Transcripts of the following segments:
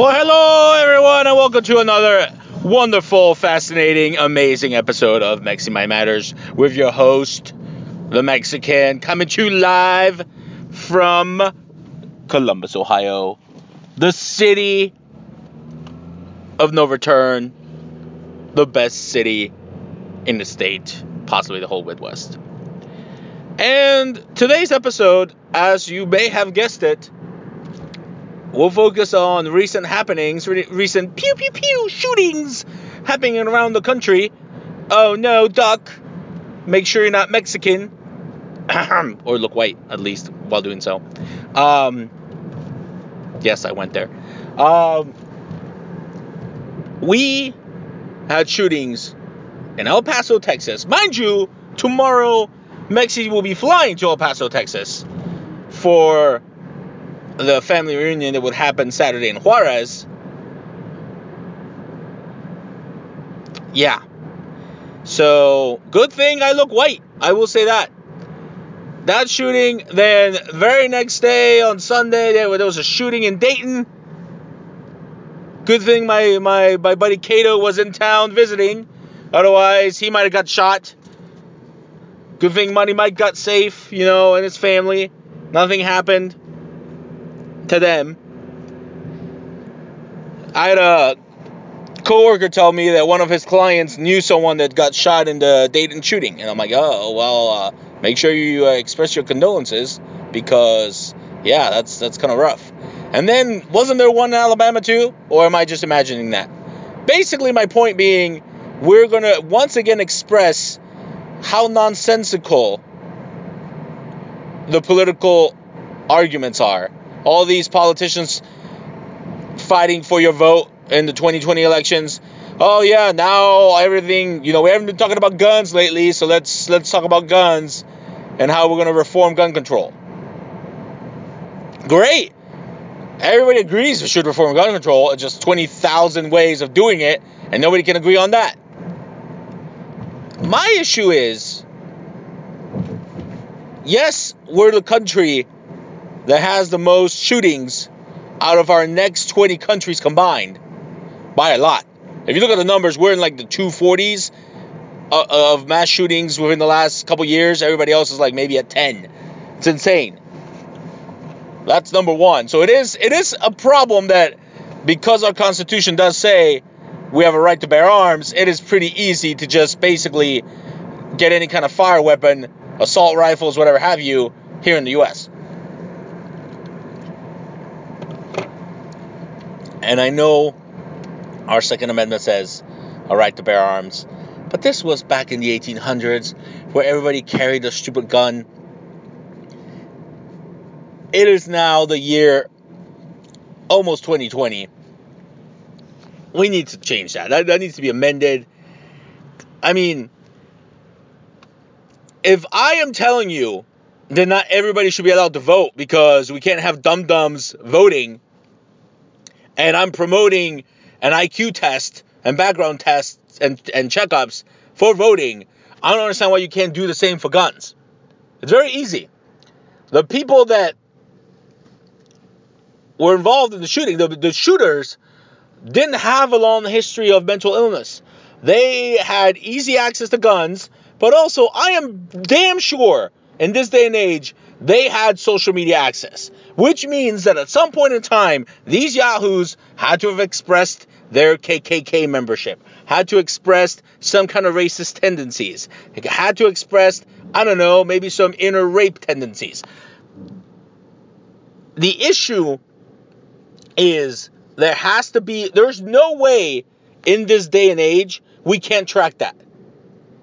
Well, hello everyone, and welcome to another wonderful, fascinating, amazing episode of Mexi My Matters with your host, the Mexican, coming to you live from Columbus, Ohio, the city of no return, the best city in the state, possibly the whole Midwest. And today's episode, as you may have guessed it, We'll focus on recent happenings, re- recent pew pew pew shootings happening around the country. Oh no, Duck. Make sure you're not Mexican. or look white, at least, while doing so. Um, yes, I went there. Um, we had shootings in El Paso, Texas. Mind you, tomorrow, Mexi will be flying to El Paso, Texas for the family reunion that would happen Saturday in Juarez. Yeah. So, good thing I look white. I will say that. That shooting, then very next day on Sunday, there, was a shooting in Dayton. Good thing my, my, my buddy Cato was in town visiting. Otherwise, he might have got shot. Good thing Money Mike got safe, you know, and his family. Nothing happened to them. I had a coworker tell me that one of his clients knew someone that got shot in the Dayton shooting, and I'm like, oh well, uh, make sure you uh, express your condolences because yeah, that's that's kind of rough. And then wasn't there one in Alabama too, or am I just imagining that? Basically, my point being, we're gonna once again express how nonsensical the political arguments are all these politicians fighting for your vote in the 2020 elections. Oh yeah, now everything, you know, we haven't been talking about guns lately, so let's let's talk about guns and how we're going to reform gun control. Great. Everybody agrees we should reform gun control. It's just 20,000 ways of doing it, and nobody can agree on that. My issue is yes, we're the country that has the most shootings out of our next 20 countries combined by a lot. If you look at the numbers, we're in like the 240s uh, of mass shootings within the last couple years. Everybody else is like maybe at 10. It's insane. That's number one. So it is it is a problem that because our constitution does say we have a right to bear arms, it is pretty easy to just basically get any kind of fire weapon, assault rifles, whatever have you, here in the U.S. And I know our Second Amendment says a right to bear arms, but this was back in the 1800s where everybody carried a stupid gun. It is now the year almost 2020. We need to change that. That, that needs to be amended. I mean, if I am telling you that not everybody should be allowed to vote because we can't have dum dums voting and I'm promoting an IQ test and background tests and, and checkups for voting, I don't understand why you can't do the same for guns. It's very easy. The people that were involved in the shooting, the, the shooters, didn't have a long history of mental illness. They had easy access to guns, but also, I am damn sure in this day and age, they had social media access, which means that at some point in time, these yahoos had to have expressed their KKK membership, had to express some kind of racist tendencies, had to express, I don't know, maybe some inner rape tendencies. The issue is there has to be, there's no way in this day and age we can't track that.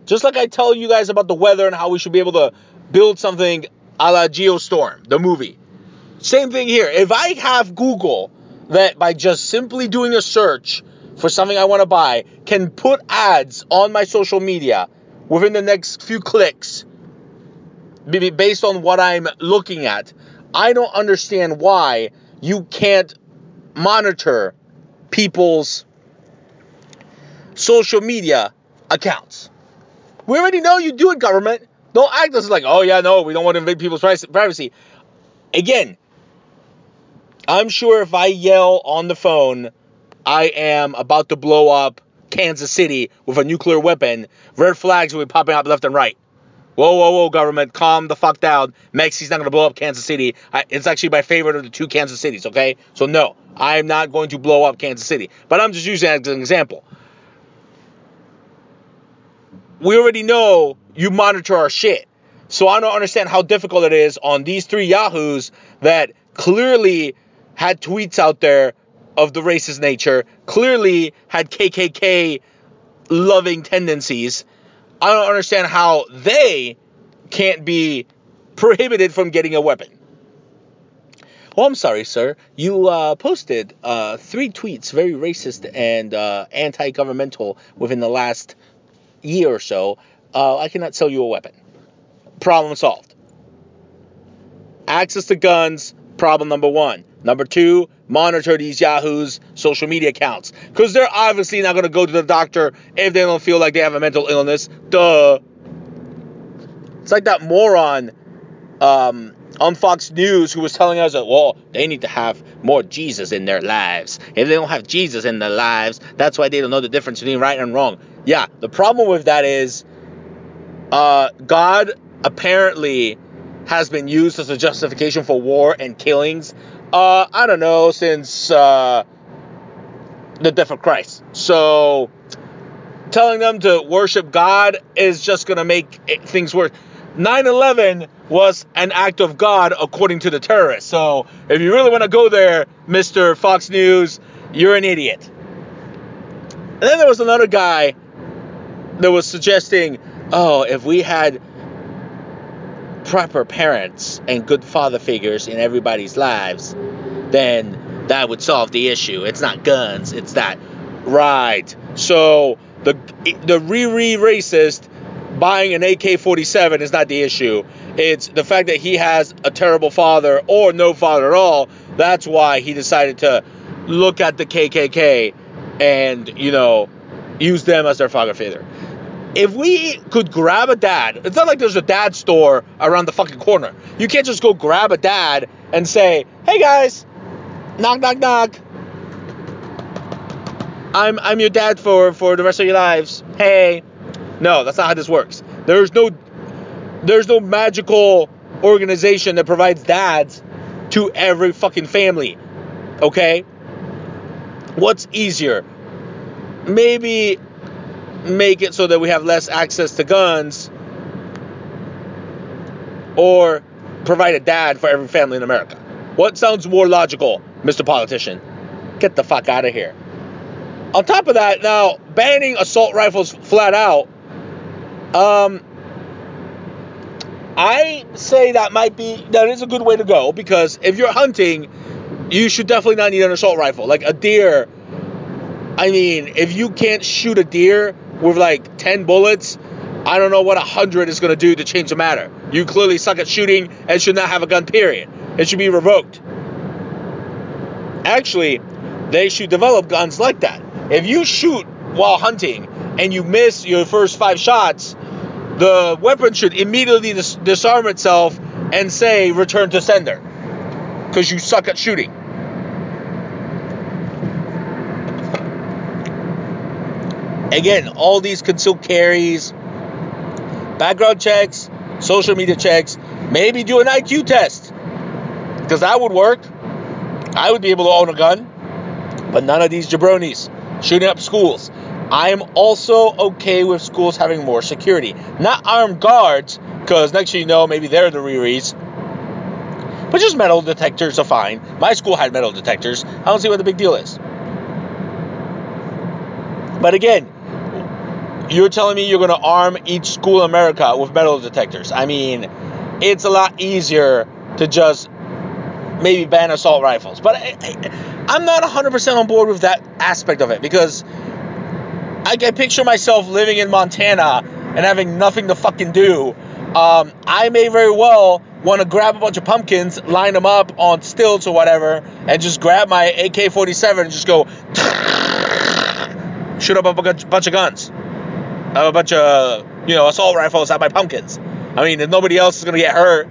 Just like I tell you guys about the weather and how we should be able to build something a la Geostorm, the movie. Same thing here. If I have Google that by just simply doing a search for something I want to buy can put ads on my social media within the next few clicks maybe based on what I'm looking at, I don't understand why you can't monitor people's social media accounts. We already know you do it, government. Don't act as like, oh yeah, no, we don't want to invade people's privacy. Again, I'm sure if I yell on the phone, I am about to blow up Kansas City with a nuclear weapon, red flags will be popping up left and right. Whoa, whoa, whoa, government, calm the fuck down. Mexi's not going to blow up Kansas City. I, it's actually my favorite of the two Kansas cities, okay? So, no, I'm not going to blow up Kansas City. But I'm just using as an example. We already know you monitor our shit. So, I don't understand how difficult it is on these three Yahoos that clearly had tweets out there of the racist nature, clearly had KKK loving tendencies I don't understand how they can't be prohibited from getting a weapon. Oh, I'm sorry, sir. You uh, posted uh, three tweets, very racist and uh, anti-governmental, within the last year or so. Uh, I cannot sell you a weapon. Problem solved. Access to guns. Problem number one. Number two, monitor these Yahoo's social media accounts. Because they're obviously not going to go to the doctor if they don't feel like they have a mental illness. Duh. It's like that moron um, on Fox News who was telling us that, well, they need to have more Jesus in their lives. If they don't have Jesus in their lives, that's why they don't know the difference between right and wrong. Yeah, the problem with that is uh, God apparently has been used as a justification for war and killings uh, I don't know, since uh, the death of Christ. So telling them to worship God is just going to make it, things worse. 9 11 was an act of God according to the terrorists. So if you really want to go there, Mr. Fox News, you're an idiot. And then there was another guy that was suggesting, oh, if we had proper parents and good father figures in everybody's lives, then that would solve the issue. It's not guns, it's that. Right. So the the Riri racist buying an AK-47 is not the issue. It's the fact that he has a terrible father or no father at all. That's why he decided to look at the KKK and, you know, use them as their father figure if we could grab a dad, it's not like there's a dad store around the fucking corner. You can't just go grab a dad and say, "Hey guys, knock knock knock. I'm I'm your dad for for the rest of your lives. Hey." No, that's not how this works. There's no there's no magical organization that provides dads to every fucking family. Okay? What's easier? Maybe make it so that we have less access to guns or provide a dad for every family in America. What sounds more logical, Mr. Politician? Get the fuck out of here. On top of that, now banning assault rifles flat out, um, I say that might be that is a good way to go because if you're hunting, you should definitely not need an assault rifle. Like a deer, I mean, if you can't shoot a deer with like 10 bullets, I don't know what 100 is going to do to change the matter. You clearly suck at shooting and should not have a gun, period. It should be revoked. Actually, they should develop guns like that. If you shoot while hunting and you miss your first five shots, the weapon should immediately dis- disarm itself and say return to sender because you suck at shooting. Again, all these concealed carries, background checks, social media checks, maybe do an IQ test because that would work. I would be able to own a gun, but none of these jabronis shooting up schools. I'm also okay with schools having more security. Not armed guards, because next thing you know, maybe they're the Riris. But just metal detectors are fine. My school had metal detectors. I don't see what the big deal is. But again, you're telling me you're going to arm each school in America with metal detectors. I mean, it's a lot easier to just maybe ban assault rifles. But I, I'm not 100% on board with that aspect of it because I can picture myself living in Montana and having nothing to fucking do. Um, I may very well want to grab a bunch of pumpkins, line them up on stilts or whatever, and just grab my AK 47 and just go shoot up a bunch of guns. Have a bunch of, you know, assault rifles at my pumpkins. I mean, if nobody else is going to get hurt,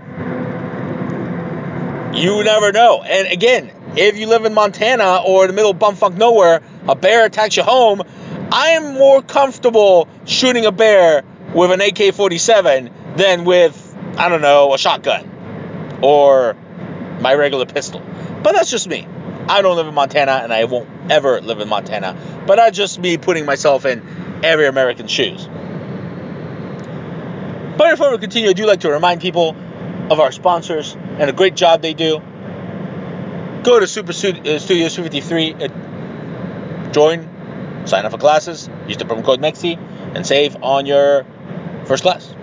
you never know. And again, if you live in Montana or the middle of bumfuck nowhere, a bear attacks your home, I am more comfortable shooting a bear with an AK 47 than with, I don't know, a shotgun or my regular pistol. But that's just me. I don't live in Montana and I won't ever live in Montana. But that's just me putting myself in every American's shoes. But before we continue, I do like to remind people of our sponsors and a great job they do. Go to Super uh, Studios 253, uh, join, sign up for classes, use the promo code MEXI, and save on your first class.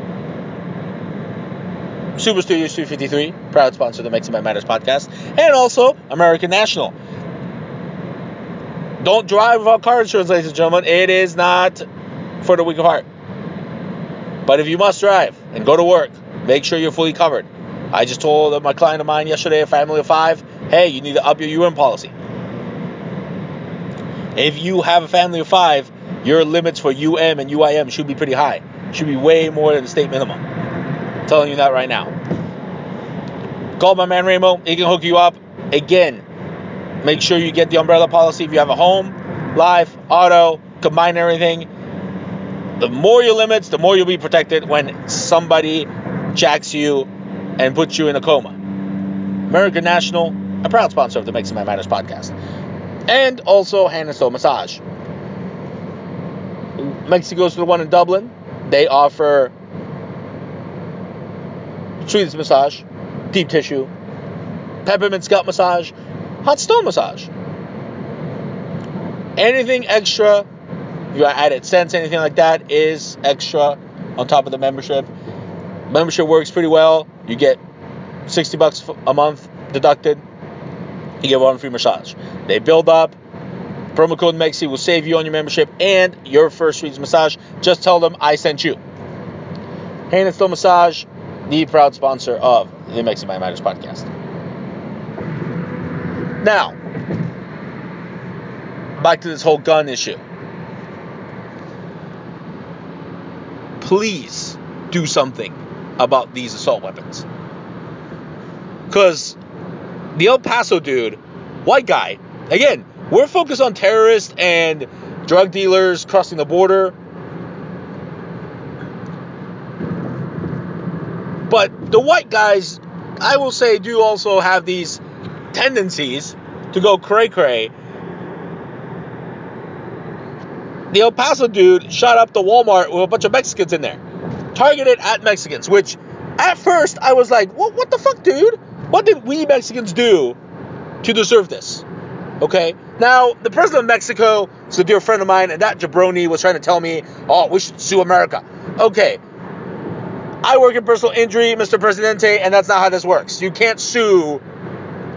Super Studios 253, proud sponsor of the Mexican Matters podcast, and also American National. Don't drive without car insurance, ladies and gentlemen. It is not for the weak of heart. But if you must drive and go to work, make sure you're fully covered. I just told my client of mine yesterday, a family of five, hey, you need to up your UN policy. If you have a family of five, your limits for UM and UIM should be pretty high. Should be way more than the state minimum. I'm telling you that right now. Call my man Ramo. He can hook you up. Again, make sure you get the umbrella policy if you have a home, life, auto, combine everything. The more your limits, the more you'll be protected when somebody jacks you and puts you in a coma. American National, a proud sponsor of the Mexi My Matters podcast. And also Hand and Stone Massage. Mexico's the one in Dublin. They offer Swedish massage, deep tissue, peppermint scalp massage, hot stone massage. Anything extra, if you added cents, anything like that, is extra on top of the membership. Membership works pretty well. You get 60 bucks a month deducted. You get one free massage. They build up. Promo code MEXI will save you on your membership and your first week's massage. Just tell them I sent you. Hand and Stone Massage, the proud sponsor of the Mexi My Matters podcast. Now, back to this whole gun issue. Please do something about these assault weapons. Because the El Paso dude, white guy, again, we're focused on terrorists and drug dealers crossing the border. But the white guys, I will say, do also have these tendencies to go cray cray. The El Paso dude shot up the Walmart with a bunch of Mexicans in there, targeted at Mexicans, which at first I was like, what, what the fuck, dude? What did we Mexicans do to deserve this? Okay. Now, the president of Mexico is a dear friend of mine, and that jabroni was trying to tell me, oh, we should sue America. Okay. I work in personal injury, Mr. Presidente, and that's not how this works. You can't sue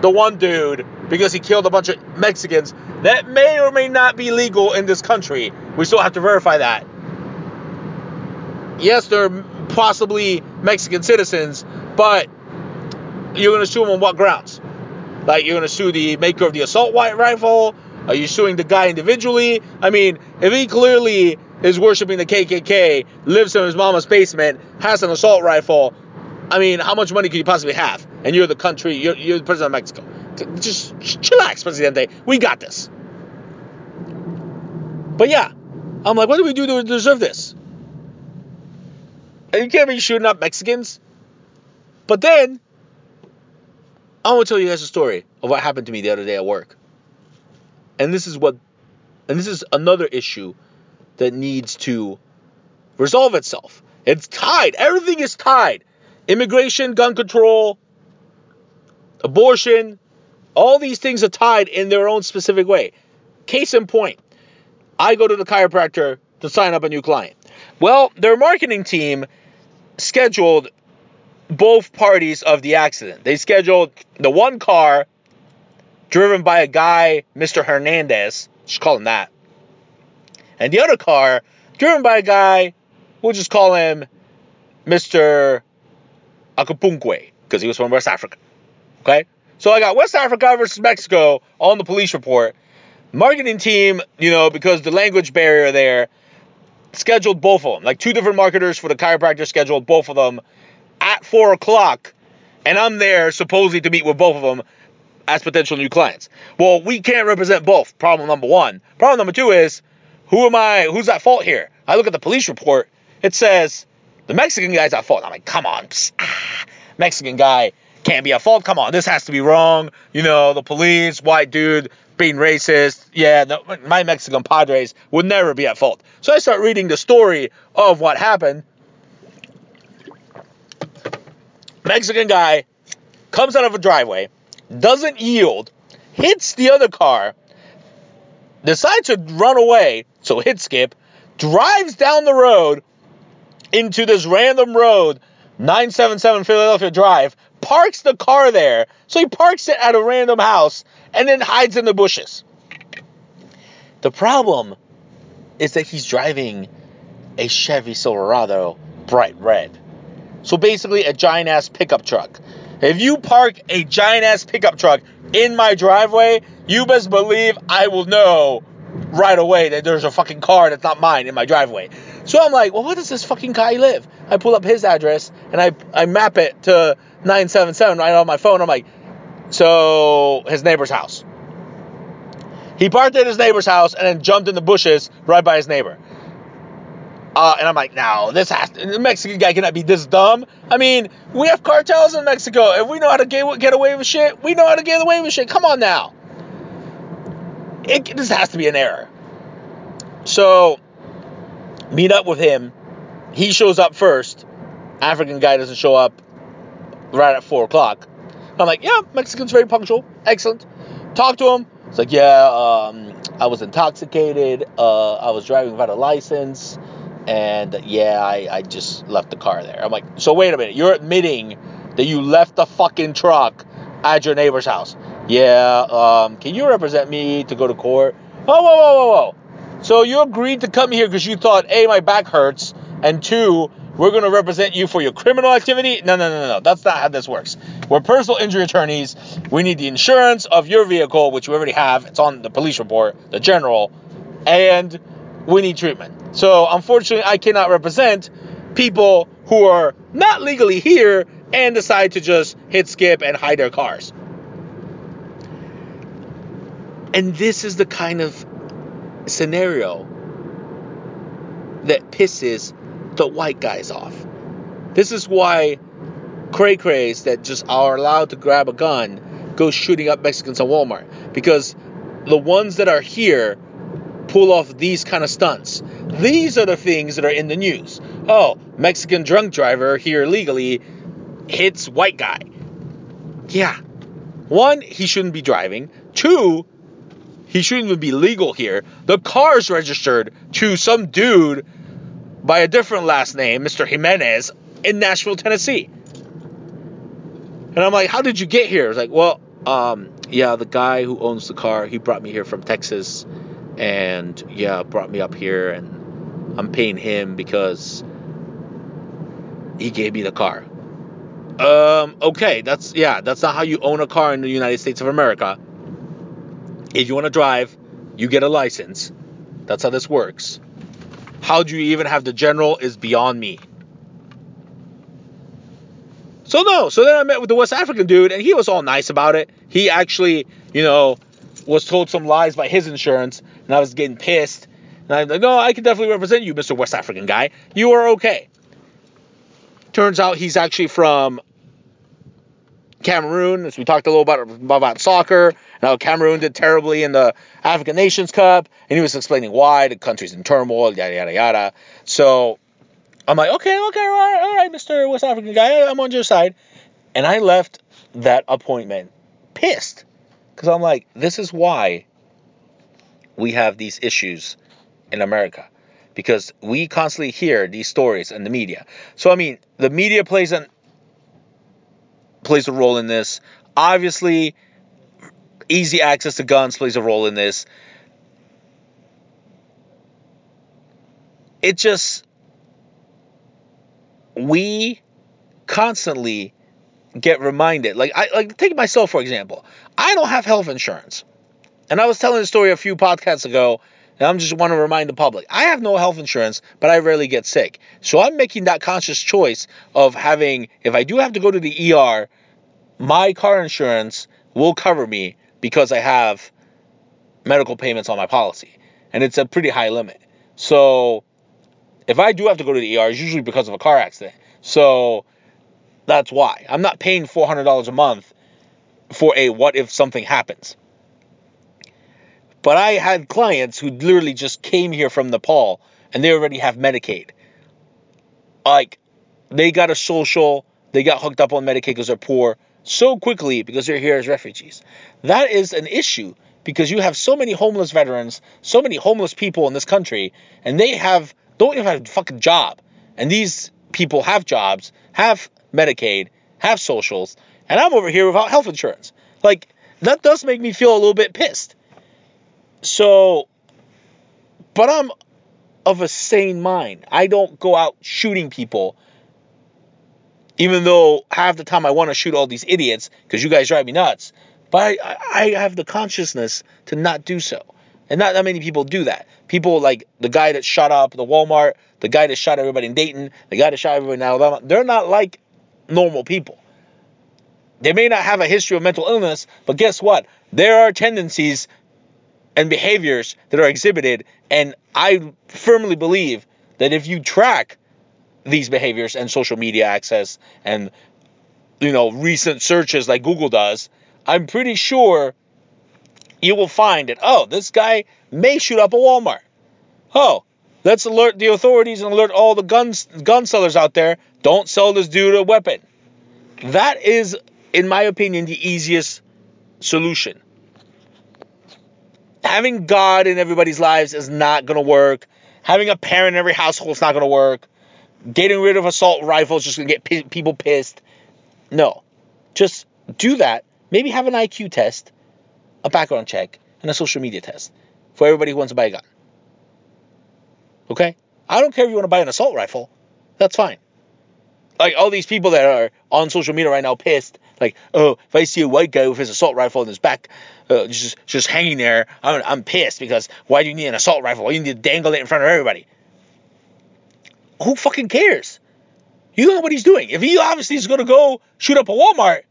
the one dude because he killed a bunch of Mexicans. That may or may not be legal in this country. We still have to verify that. Yes, they're possibly Mexican citizens, but you're going to sue them on what grounds? Like, you're going to sue the maker of the assault rifle? Are you suing the guy individually? I mean, if he clearly is worshiping the KKK, lives in his mama's basement, has an assault rifle, I mean, how much money could you possibly have? And you're the country, you're, you're the president of Mexico. Just, chillax, Presidente. We got this. But yeah, I'm like, what do we do to deserve this? And you can't be shooting up Mexicans. But then, I want to tell you guys a story of what happened to me the other day at work. And this is what, and this is another issue that needs to resolve itself. It's tied. Everything is tied. Immigration, gun control, abortion, all these things are tied in their own specific way. Case in point, I go to the chiropractor to sign up a new client. Well, their marketing team scheduled both parties of the accident. They scheduled the one car driven by a guy, Mr. Hernandez, just call him that, and the other car driven by a guy, we'll just call him Mr. Akapunkwe, because he was from West Africa. Okay? So I got West Africa versus Mexico on the police report. Marketing team, you know, because the language barrier there, scheduled both of them. Like two different marketers for the chiropractor scheduled both of them at four o'clock, and I'm there supposedly to meet with both of them as potential new clients. Well, we can't represent both. Problem number one. Problem number two is, who am I? Who's at fault here? I look at the police report. It says the Mexican guy's at fault. I'm like, come on, psst, ah, Mexican guy can't be at fault. Come on, this has to be wrong. You know, the police, white dude being racist. Yeah, no, my Mexican padres would never be at fault. So I start reading the story of what happened. Mexican guy comes out of a driveway, doesn't yield, hits the other car, decides to run away, so hit skip, drives down the road into this random road, 977 Philadelphia Drive, parks the car there. So he parks it at a random house and then hides in the bushes. The problem is that he's driving a Chevy Silverado bright red. So basically, a giant ass pickup truck. If you park a giant ass pickup truck in my driveway, you best believe I will know right away that there's a fucking car that's not mine in my driveway. So I'm like, well, where does this fucking guy live? I pull up his address and I, I map it to 977 right on my phone. I'm like, so his neighbor's house. He parked at his neighbor's house and then jumped in the bushes right by his neighbor. Uh, and I'm like, no, this has to, the Mexican guy cannot be this dumb. I mean, we have cartels in Mexico. If we know how to get, get away with shit, we know how to get away with shit. Come on now. It, this has to be an error. So, meet up with him. He shows up first. African guy doesn't show up right at 4 o'clock. I'm like, yeah, Mexican's very punctual. Excellent. Talk to him. It's like, yeah, um, I was intoxicated. Uh, I was driving without a license. And yeah, I, I just left the car there. I'm like, so wait a minute. You're admitting that you left the fucking truck at your neighbor's house. Yeah, um, can you represent me to go to court? Whoa, whoa, whoa, whoa, whoa. So you agreed to come here because you thought, A, my back hurts, and two, we're going to represent you for your criminal activity? No, no, no, no. That's not how this works. We're personal injury attorneys. We need the insurance of your vehicle, which we already have. It's on the police report, the general, and we need treatment. So unfortunately, I cannot represent people who are not legally here and decide to just hit skip and hide their cars. And this is the kind of scenario that pisses the white guys off. This is why cray crays that just are allowed to grab a gun go shooting up Mexicans at Walmart. Because the ones that are here pull off these kind of stunts. These are the things that are in the news. Oh, Mexican drunk driver here legally hits white guy. Yeah. One, he shouldn't be driving. Two, he shouldn't even be legal here. The car's registered to some dude by a different last name, Mr. Jimenez, in Nashville, Tennessee. And I'm like, how did you get here? It's like, well, um, yeah, the guy who owns the car, he brought me here from Texas, and yeah, brought me up here, and I'm paying him because he gave me the car. Um, okay, that's yeah, that's not how you own a car in the United States of America. If you want to drive, you get a license. That's how this works. How do you even have the general is beyond me. So no, so then I met with the West African dude and he was all nice about it. He actually, you know, was told some lies by his insurance and I was getting pissed. And I'm like, no, I can definitely represent you, Mr. West African guy. You are okay. Turns out he's actually from Cameroon, as we talked a little about about soccer, and how Cameroon did terribly in the African Nations Cup, and he was explaining why the country's in turmoil, yada yada yada. So I'm like, okay, okay, all right, all right, Mr. West African guy, I'm on your side. And I left that appointment pissed because I'm like, this is why we have these issues in America because we constantly hear these stories in the media. So I mean, the media plays an plays a role in this. Obviously, easy access to guns plays a role in this. It just we constantly get reminded. Like I like take myself for example. I don't have health insurance. And I was telling the story a few podcasts ago, and I'm just want to remind the public. I have no health insurance, but I rarely get sick. So I'm making that conscious choice of having if I do have to go to the ER, my car insurance will cover me because I have medical payments on my policy. And it's a pretty high limit. So if I do have to go to the ER, it's usually because of a car accident. So that's why. I'm not paying $400 a month for a what if something happens. But I had clients who literally just came here from Nepal and they already have Medicaid. Like, they got a social, they got hooked up on Medicaid because they're poor so quickly because they're here as refugees. That is an issue because you have so many homeless veterans, so many homeless people in this country, and they have don't even have a fucking job. And these people have jobs, have Medicaid, have socials, and I'm over here without health insurance. Like, that does make me feel a little bit pissed. So, but I'm of a sane mind. I don't go out shooting people, even though half the time I want to shoot all these idiots because you guys drive me nuts. But I, I have the consciousness to not do so. And not that many people do that. People like the guy that shot up the Walmart, the guy that shot everybody in Dayton, the guy that shot everybody in Alabama, they're not like normal people. They may not have a history of mental illness, but guess what? There are tendencies and behaviors that are exhibited, and I firmly believe that if you track these behaviors and social media access and you know recent searches like Google does, I'm pretty sure you will find that oh, this guy may shoot up a Walmart. Oh, let's alert the authorities and alert all the guns gun sellers out there. Don't sell this dude a weapon. That is, in my opinion, the easiest solution. Having God in everybody's lives is not going to work. Having a parent in every household is not going to work. Getting rid of assault rifles just going to get p- people pissed. No. Just do that. Maybe have an IQ test, a background check, and a social media test for everybody who wants to buy a gun. Okay? I don't care if you want to buy an assault rifle. That's fine. Like all these people that are on social media right now pissed, like, oh, if I see a white guy with his assault rifle in his back, uh, just just hanging there, I'm, I'm pissed because why do you need an assault rifle? Why do you need to dangle it in front of everybody? Who fucking cares? You know what he's doing. If he obviously is going to go shoot up a Walmart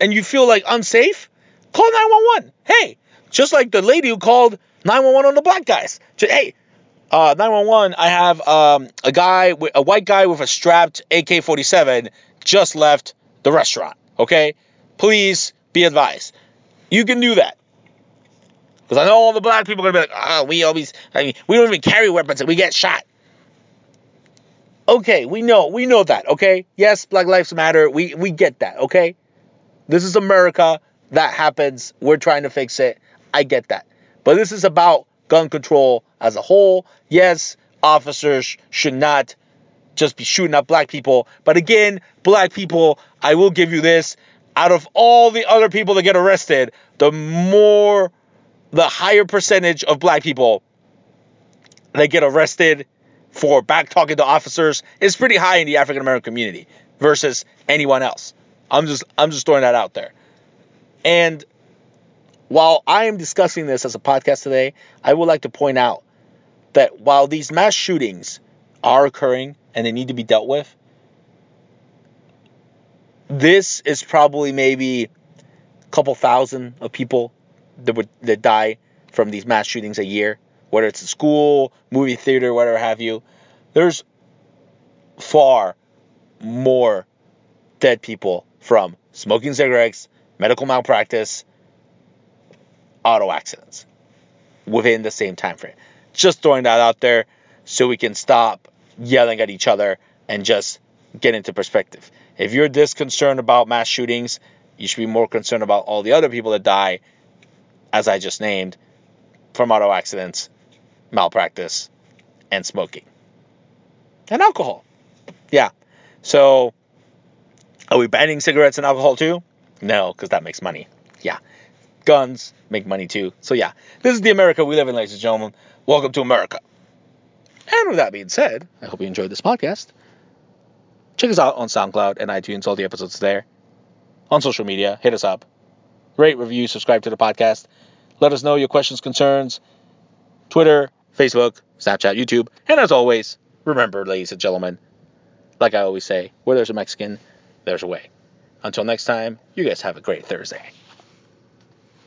and you feel like unsafe, call 911. Hey, just like the lady who called 911 on the black guys. Just, hey, uh, 911, I have um, a guy, a white guy with a strapped AK-47 just left the restaurant. Okay, please be advised. You can do that. Because I know all the black people are gonna be like, oh, we always, I mean, we don't even carry weapons and we get shot. Okay, we know, we know that. Okay, yes, Black Lives Matter. We we get that. Okay, this is America. That happens. We're trying to fix it. I get that. But this is about gun control as a whole. Yes, officers should not just be shooting up black people. But again, black people, I will give you this. Out of all the other people that get arrested, the more, the higher percentage of black people that get arrested for back talking to officers is pretty high in the African American community versus anyone else. I'm just I'm just throwing that out there. And while I am discussing this as a podcast today, I would like to point out that while these mass shootings are occurring and they need to be dealt with, this is probably maybe a couple thousand of people that would that die from these mass shootings a year, whether it's a school, movie theater, whatever have you. There's far more dead people from smoking cigarettes, medical malpractice, auto accidents within the same time frame. Just throwing that out there so we can stop yelling at each other and just get into perspective. If you're this concerned about mass shootings, you should be more concerned about all the other people that die, as I just named, from auto accidents, malpractice, and smoking. And alcohol. Yeah. So, are we banning cigarettes and alcohol too? No, because that makes money. Yeah. Guns make money too. So, yeah. This is the America we live in, ladies and gentlemen. Welcome to America. And with that being said, I hope you enjoyed this podcast. Check us out on SoundCloud and iTunes, all the episodes there. On social media, hit us up. Rate, review, subscribe to the podcast. Let us know your questions, concerns. Twitter, Facebook, Snapchat, YouTube. And as always, remember, ladies and gentlemen, like I always say, where there's a Mexican, there's a way. Until next time, you guys have a great Thursday.